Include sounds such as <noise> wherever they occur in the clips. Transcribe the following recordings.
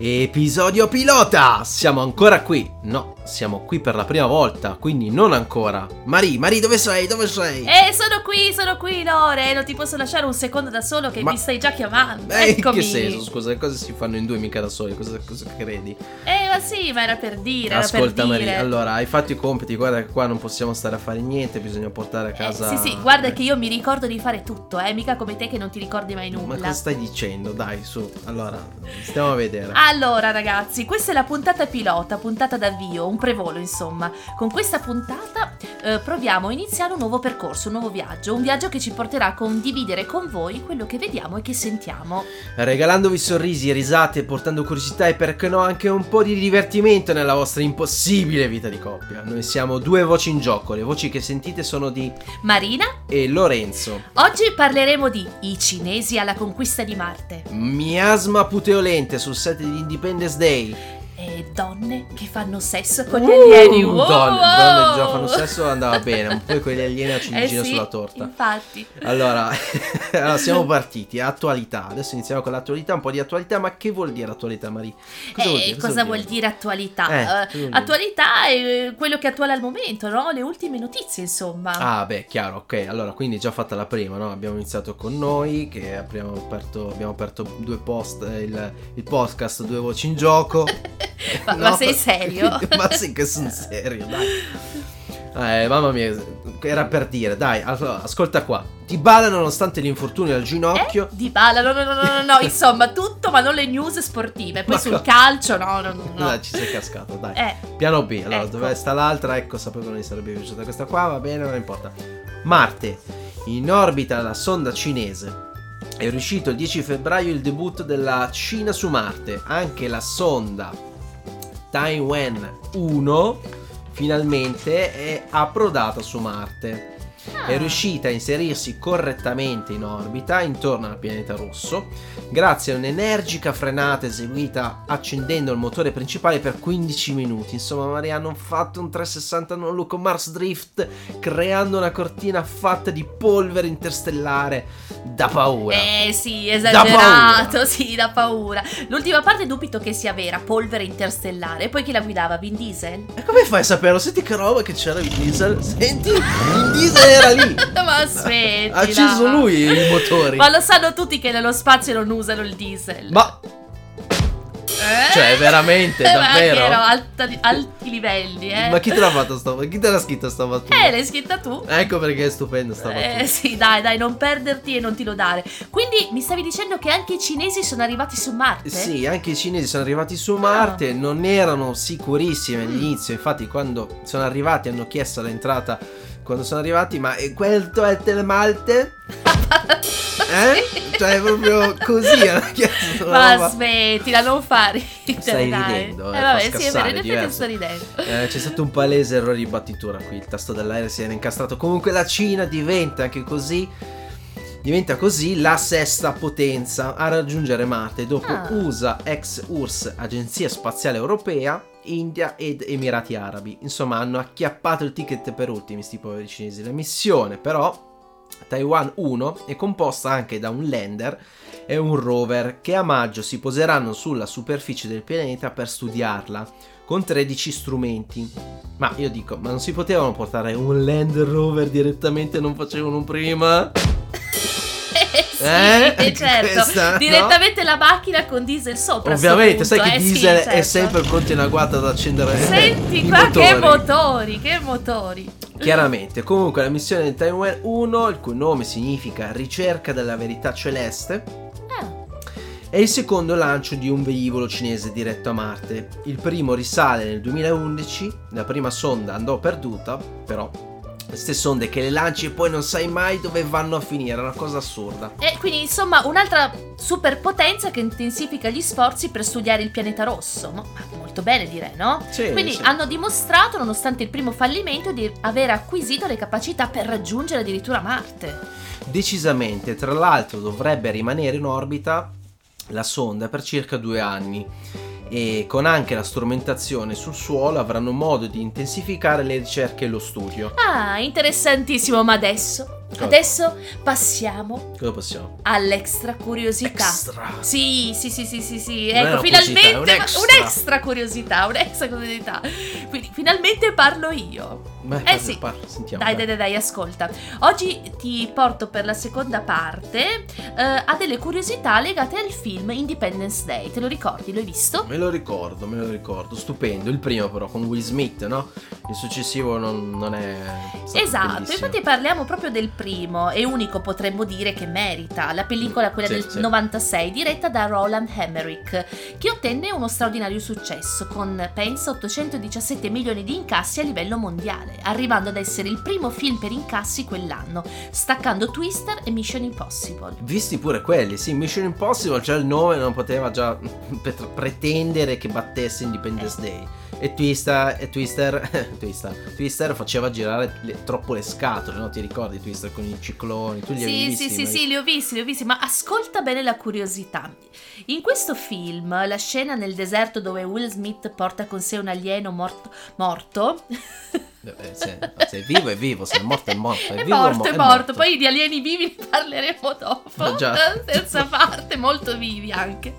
Episodio pilota! Siamo ancora qui. No, siamo qui per la prima volta, quindi non ancora. Mari, Mari, dove sei? Dove sei? Eh, sono qui, sono qui, Lore. Non ti posso lasciare un secondo da solo che Ma- mi stai già chiamando. Eh, in Eccomi. che senso? Scusa, le cose si fanno in due mica da soli, cosa, cosa credi? Eh, ma sì, ma era per dire, Ascolta per Mari, dire. allora hai fatto i compiti, guarda che qua non possiamo stare a fare niente, bisogna portare a Eh, casa... sì, sì, guarda che io mi ricordo di fare tutto, eh, mica come te che non ti ricordi mai Ma nulla. cosa stai dicendo? Dai, su. Allora, stiamo a vedere. Allora ragazzi, questa è la puntata pilota, puntata d'avvio, un prevolo insomma. Con questa puntata eh, proviamo a iniziare un nuovo percorso, un nuovo viaggio, un viaggio che ci porterà a condividere con voi quello che vediamo e che sentiamo. Regalandovi sorrisi, risate, portando curiosità e perché no anche un po' di divertimento nella vostra impossibile vita di coppia. Noi siamo due voci in gioco, le voci che sentite sono di Marina, e Lorenzo. oggi parleremo di I cinesi alla conquista di Marte Miasma puteolente sul set di Independence Day. Donne che fanno sesso con gli alieni. Uh, Wow, donne, donne che già fanno sesso andava <laughs> bene, poi con gli alieni la ciliegina Eh sì, sulla torta. Infatti. Allora, <laughs> allora, siamo partiti, attualità. Adesso iniziamo con l'attualità, un po' di attualità, ma che vuol dire attualità, Marie? Cosa Eh, vuol dire? cosa vuol dire attualità? Eh, Eh, cosa vuol dire? attualità è eh, quello che è attuale al momento, no? Le ultime notizie, insomma. Ah, beh, chiaro, ok. Allora, quindi già fatta la prima, no? Abbiamo iniziato con noi, che abbiamo aperto, abbiamo aperto due post, eh, il, il podcast Due Voci in Gioco. <laughs> Ma- ma sei serio? <laughs> ma sì che sono serio, dai. Eh, mamma mia, era per dire, dai, allora, ascolta qua. Ti bala nonostante l'infortunio al ginocchio. Eh? Di balla, no, no, no, no, no, no, insomma, tutto, ma non le news sportive. Poi Ma sul co- calcio, no, no, no. no. Ci sei cascato, dai. Eh, Piano B, allora Ecco. dove sta l'altra? Ecco, sapevo che non gli sarebbe piaciuta questa qua, va bene, non importa. Marte, in orbita la sonda cinese. È riuscito il 10 febbraio il debutto della Cina su Marte. Anche la sonda Taiwan 1 finalmente è approdata su Marte. È riuscita a inserirsi correttamente in orbita intorno al pianeta rosso grazie a un'energica frenata eseguita accendendo il motore principale per 15 minuti. Insomma, Maria hanno fatto un 360 non look Mars Drift creando una cortina fatta di polvere interstellare da paura. Eh sì, Da esagerato, paura. sì, da paura. L'ultima parte dubito che sia vera, polvere interstellare. E poi chi la guidava? Vin Diesel? E come fai a saperlo? Senti che roba che c'era Vin Diesel. Senti, Vin Diesel era lì. <laughs> ma aspetti. Ha acceso lui i motori. Ma lo sanno tutti che nello spazio non usano il diesel. Ma Eh? cioè, veramente, Ma davvero? che ero alta- alti livelli, eh. Ma chi te l'ha fatto sta Chi te l'ha scritto sta battuta? Eh, l'hai scritta tu. Ecco perché è stupenda sta battuta. Eh sì, dai, dai, non perderti e non ti lodare. Quindi mi stavi dicendo che anche i cinesi sono arrivati su Marte? Sì, anche i cinesi sono arrivati su Ah. Marte, non erano sicurissimi all'inizio, infatti quando sono arrivati hanno chiesto l'entrata, quando sono arrivati, ma eh, questo è il Telemalte? <laughs> Eh? Cioè proprio così hanno chiesto Ma roba. smettila, non fare Stai dai. ridendo, eh, eh, vabbè, sì, è vero, in effetti sto ridendo. Eh, c'è stato un palese errore di battitura qui, il tasto dell'aereo si era incastrato. Comunque la Cina diventa anche così diventa così la sesta potenza a raggiungere Marte dopo Ah. USA, ex URSS, Agenzia Spaziale Europea, India ed Emirati Arabi. Insomma, hanno acchiappato il ticket per ultimi sti poveri cinesi. La missione però Taiwan 1 è composta anche da un lander e un rover che a maggio si poseranno sulla superficie del pianeta per studiarla con 13 strumenti. Ma io dico, ma non si potevano portare un land rover direttamente, non facevano prima? Eh sì, Eh? <laughs> certo. Questa, no? Direttamente la macchina con diesel sopra. Ovviamente, sai che eh, sì, diesel è certo. sempre pronto in agguato ad accendere Senti qua che motori. motori, che motori. Chiaramente, comunque la missione di Taiwan 1, il cui nome significa ricerca della verità celeste, Ah, è il secondo lancio di un velivolo cinese diretto a Marte. Il primo risale nel 2011, la prima sonda andò perduta, però Queste sonde che le lanci e poi non sai mai dove vanno a finire, è una cosa assurda. E quindi insomma un'altra superpotenza che intensifica gli sforzi per studiare il pianeta rosso. Ma molto bene direi, no? Sì, Quindi sì. hanno dimostrato, nonostante il primo fallimento, di aver acquisito le capacità per raggiungere addirittura Marte. Decisamente, tra l'altro dovrebbe rimanere in orbita la sonda per circa due anni e con anche la strumentazione sul suolo avranno modo di intensificare le ricerche e lo studio. Ah, interessantissimo, ma adesso... Cosa? Adesso passiamo Cosa possiamo? all'extra curiosità. Extra. Sì, sì, sì, sì, sì, sì. Ecco, finalmente un extra. un'extra curiosità, <laughs> un'extra curiosità. Quindi finalmente parlo io. Beh, Eh parla- sì. parla, sentiamo. Dai, dai, dai, dai, ascolta. Oggi ti porto per la seconda parte eh, a delle curiosità legate al film Independence Day. Te lo ricordi? L'hai visto? Me lo ricordo, me lo ricordo, stupendo. Il primo però con Will Smith, no? Il successivo non, non è... Esatto, bellissimo. infatti parliamo proprio del primo e unico potremmo dire che merita, la pellicola quella Sì, del sì. 96 diretta da Roland Emmerich che ottenne uno straordinario successo con pensa 817 milioni di incassi a livello mondiale, arrivando ad essere il primo film per incassi quell'anno, staccando Twister e Mission Impossible. Visti pure quelli, sì, Mission Impossible, cioè il nome non poteva già <laughs> pretendere che battesse Independence Eh. Day. E Twister, e Twister, <laughs> Twister, Twister faceva girare le- troppo le scatole, no? Ti ricordi Twister con i cicloni? Tu li Sì, visti? sì, sì, sì, li ho visti, li ho visti, ma ascolta bene la curiosità. In questo film, la scena nel deserto dove Will Smith porta con sé un alieno morto, morto <laughs> se, se è vivo è vivo, se è morto è morto. È, è vivo morto, mo- è morto. Poi di alieni vivi ne parleremo dopo. Ah, già. <laughs> Terza parte, molto vivi anche.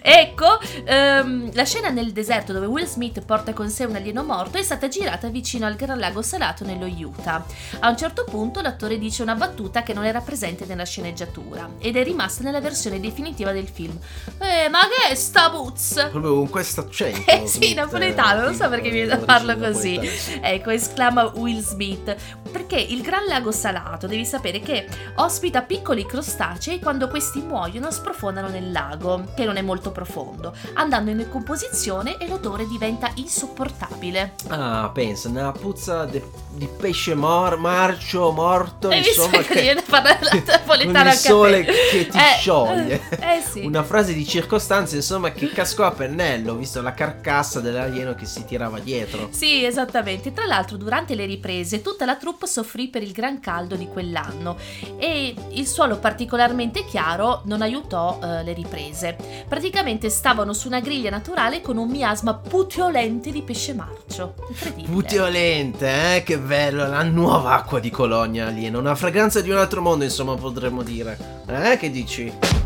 Ecco, ehm, la scena nel deserto dove Will Smith porta con sé un alieno morto è stata girata vicino al Gran Lago Salato nello Utah. A un certo punto l'attore dice una battuta che non era presente nella sceneggiatura ed è rimasta nella versione definitiva del film. Eh, ma che è sta puzza? Proprio con questo accento. Eh sì, napoletano, non so tipo, perché mi viene da origine farlo così. Ecco, esclama Will Smith. Perché il Gran Lago Salato, devi sapere che ospita piccoli crostacei quando questi muoiono sprofondano nel lago, che non è molto profondo, andando in decomposizione e l'odore diventa insopportabile. Ah, pensa, una puzza de- di pesce mor- marcio, morto, visto insomma, che viene parlare la con <laughs> napoletana il sole te? che ti Eh, scioglie. Eh sì. Una frase di circostanza, insomma, che cascò a pennello, visto la carcassa dell'alieno che si tirava dietro. Sì, esattamente. Tra l'altro, durante le riprese, tutta la troupe soffrì per il gran caldo di quell'anno e il suolo particolarmente chiaro non aiutò eh, le riprese. Praticamente stavano su una griglia naturale con un miasma putiolente di pesce marcio. Incredibile. Putiolente, eh? Che bello, la nuova acqua di Colonia alieno, una fragranza di un altro mondo, insomma, potremmo dire. Eh, che dici?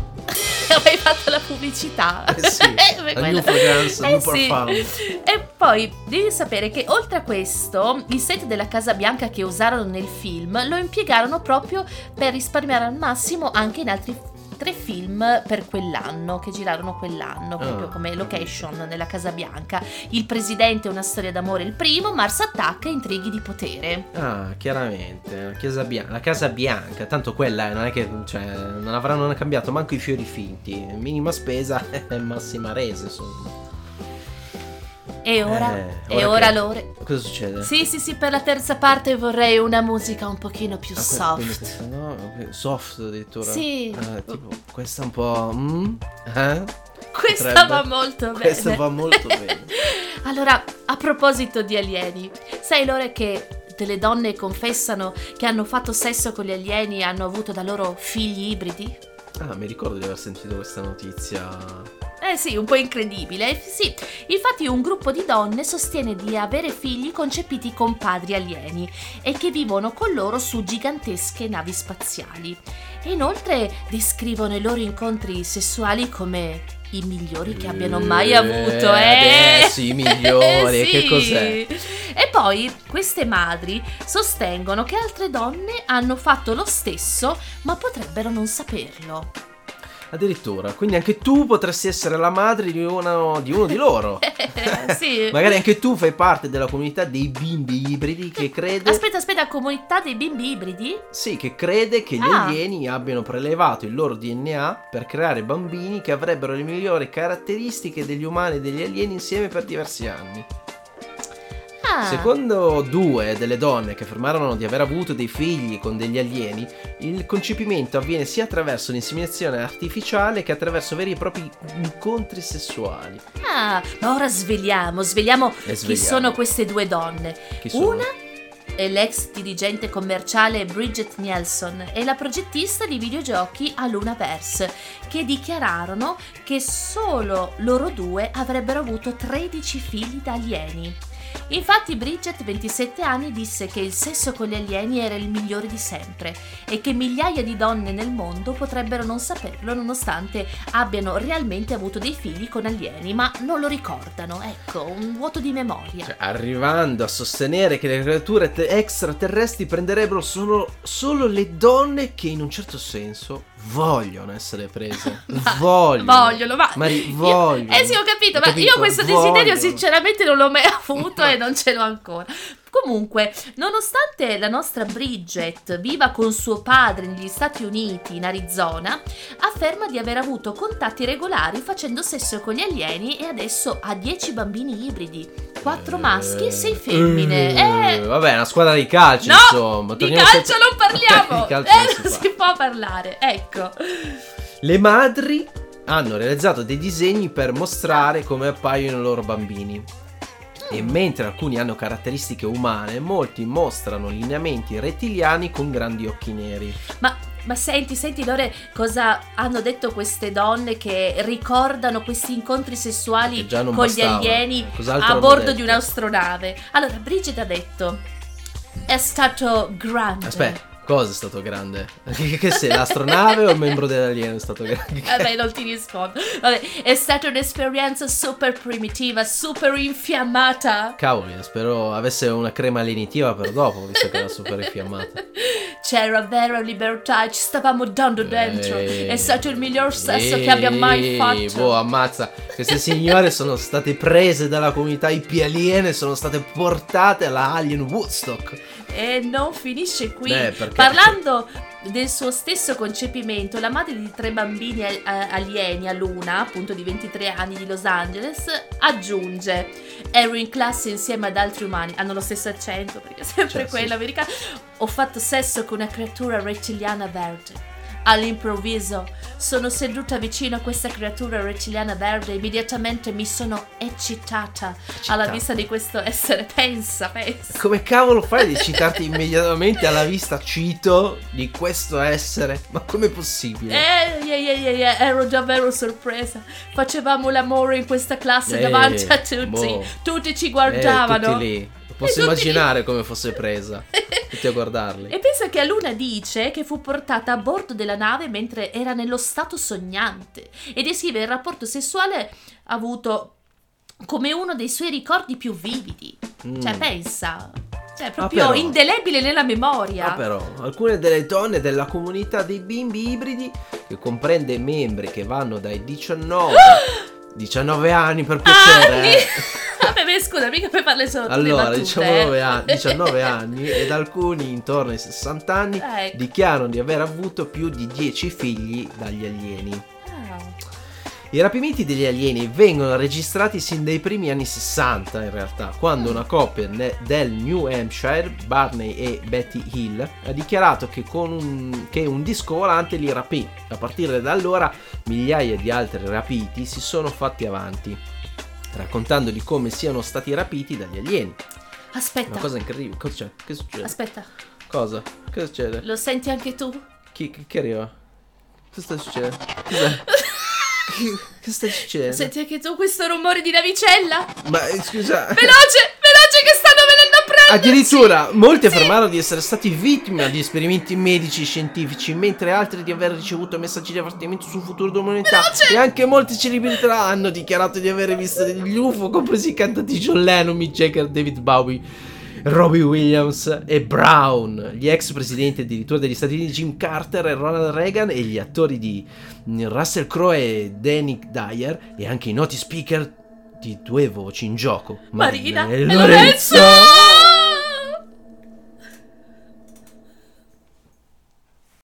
Hai fatto la pubblicità. Eh sì, <laughs> new fragrance, Eh new sì. E poi devi sapere che oltre a questo, il set della Casa Bianca che usarono nel film lo impiegarono proprio per risparmiare al massimo anche in altri tre film per quell'anno, che girarono quell'anno, proprio Ah. come location nella Casa Bianca. Il presidente, una storia d'amore il primo, Mars attacca, intrighi di potere. Ah, chiaramente, la Casa Bianca, la Casa Bianca, tanto quella eh, non è che, cioè, non avranno cambiato manco i fiori finti, minima spesa <laughs> e massima resa, insomma. E ora, Eh, e ora ora che- Lore. Cosa succede? Sì, sì, sì, per la terza parte vorrei una musica un pochino più Ah, soft. questa no? Soft addirittura. Sì. Ah, tipo, questa un po'. mm? Eh? Questa Potrebbe- va molto bene. Questa va molto bene. <laughs> Allora, a proposito di alieni, sai Lore che delle donne confessano che hanno fatto sesso con gli alieni e hanno avuto da loro figli ibridi? Ah, mi ricordo di aver sentito questa notizia. Eh sì, un po' incredibile. Eh, Sì, infatti un gruppo di donne sostiene di avere figli concepiti con padri alieni e che vivono con loro su gigantesche navi spaziali. E inoltre descrivono i loro incontri sessuali come i migliori che abbiano mai Eh, avuto, eh? adesso i migliori, <laughs> che Sì. cos'è? E poi queste madri sostengono che altre donne hanno fatto lo stesso, ma potrebbero non saperlo. Addirittura, quindi anche tu potresti essere la madre di uno di, uno di loro. <laughs> Sì. Magari anche tu fai parte della comunità dei bimbi ibridi che crede. Aspetta, aspetta, comunità dei bimbi ibridi? Sì, che crede che gli Ah. alieni abbiano prelevato il loro DNA per creare bambini che avrebbero le migliori caratteristiche degli umani e degli alieni insieme per diversi anni. Ah. Secondo due delle donne che affermarono di aver avuto dei figli con degli alieni, il concepimento avviene sia attraverso l'inseminazione artificiale che attraverso veri e propri incontri sessuali. Ah, ma ora sveliamo, sveliamo E chi sveliamo. sono queste due donne. Chi sono? Una è l'ex dirigente commerciale Bridget Nielsen e la progettista di videogiochi a Lunaverse, che dichiararono che solo loro due avrebbero avuto 13 figli da alieni. Infatti Bridget, 27 anni, disse che il sesso con gli alieni era il migliore di sempre e che migliaia di donne nel mondo potrebbero non saperlo nonostante abbiano realmente avuto dei figli con alieni, ma non lo ricordano. Ecco, un vuoto di memoria. Cioè, arrivando a sostenere che le creature te- extraterrestri prenderebbero solo, solo le donne che in un certo senso vogliono essere prese. <laughs> Vogliono. Vogliono, ma Mari- io- vogliono. eh sì, ho capito, Hai ma io capito? questo Vogliono. desiderio sinceramente non l'ho mai <laughs> avuto e non <laughs> ce l'ho ancora. Comunque, nonostante la nostra Bridget viva con suo padre negli Stati Uniti, in Arizona, afferma di aver avuto contatti regolari facendo sesso con gli alieni e adesso ha 10 bambini ibridi, 4 maschi e 6 femmine. Eh, Eh, Vabbè, una squadra di calcio, No, insomma. di calcio sempre- non <laughs> parliamo! di calcio eh, non si si può parlare, ecco. Le madri hanno realizzato dei disegni per mostrare come appaiono i loro bambini. E mentre alcuni hanno caratteristiche umane, molti mostrano lineamenti rettiliani con grandi occhi neri. Ma, ma senti, senti Lore, cosa hanno detto queste donne che ricordano questi incontri sessuali con gli bastava. alieni Cos'altro a bordo detto? di un'astronave? Allora, Bridget ha detto, è stato grande. Aspetta, cosa è stato grande? Che, che sei, l'astronave o il membro dell'alieno è stato grande? Vabbè, non ti rispondo. Vabbè, è stata un'esperienza super primitiva, super infiammata. Cavoli, spero avesse una crema lenitiva per dopo, visto che era super infiammata. C'era vera libertà e ci stavamo dando dentro. Eh, è stato il miglior sesso che abbia mai eh, fatto. Boh, ammazza. Queste signore sono state prese dalla comunità hippie aliene e sono state portate alla Alien Woodstock. E non finisce qui. Beh, perché- Parlando del suo stesso concepimento, la madre di tre bambini alieni a Luna, appunto di 23 anni di Los Angeles, aggiunge: Ero in classe insieme ad altri umani, hanno lo stesso accento perché è sempre Cioè, sì. quello americano. Ho fatto sesso con una creatura rettiliana verde. All'improvviso sono seduta vicino a questa creatura rettiliana verde e immediatamente mi sono eccitata alla vista di questo essere. Pensa, pensa. Come cavolo fai ad eccitarti <laughs> immediatamente alla vista, cito, di questo essere? Ma com'è possibile? Eh, yeah, yeah, yeah, ero davvero sorpresa. Facevamo l'amore in questa classe Eh, davanti a tutti. boh. Tutti ci Eh, guardavano. tutti lì. Posso tutti immaginare come fosse presa. Tutti a guardarli. E pensa che a Luna dice che fu portata a bordo della nave mentre era nello stato sognante e descrive il rapporto sessuale avuto come uno dei suoi ricordi più vividi. Mm. Cioè, pensa. Cioè, proprio però. indelebile nella memoria. Ah, però, alcune delle donne della comunità dei bimbi ibridi, che comprende membri che vanno dai 19, 19 <gasps> anni per piacere, Anni! <laughs> eh. Scusa, mica per farle solo allora battute, 19 eh. anni, 19 <laughs> anni ed alcuni intorno ai 60 anni Ecco. dichiarano di aver avuto più di 10 figli dagli alieni. Ah. I rapimenti degli alieni vengono registrati sin dai primi anni 60 in realtà, quando una coppia ne- del New Hampshire, Barney e Betty Hill, ha dichiarato che, con un, che un disco volante li rapì. A partire da allora migliaia di altri rapiti si sono fatti avanti, raccontando di come siano stati rapiti dagli alieni. Aspetta, Una cosa incredibile. Cosa c'è? Che succede? aspetta, Cosa? Cosa succede? lo senti anche tu? Chi, chi, chi arriva? Cosa sta succedendo? Cos'è? <laughs> Che, che sta succedendo? Senti anche tu questo rumore di navicella? Ma scusa. Veloce, che Addirittura molti affermarono di essere stati vittime di esperimenti medici e scientifici, mentre altri di aver ricevuto messaggi di avvertimento sul futuro dell'umanità. E anche molte celebrità hanno dichiarato di aver visto degli UFO, compresi i cantanti John Lennon, Mick Jagger, David Bowie. Robbie Williams e Brown, gli ex presidenti addirittura degli Stati Uniti Jim Carter e Ronald Reagan e gli attori di Russell Crowe e Danny Dyer e anche i noti speaker di due voci in gioco, Marina e e Lorenzo!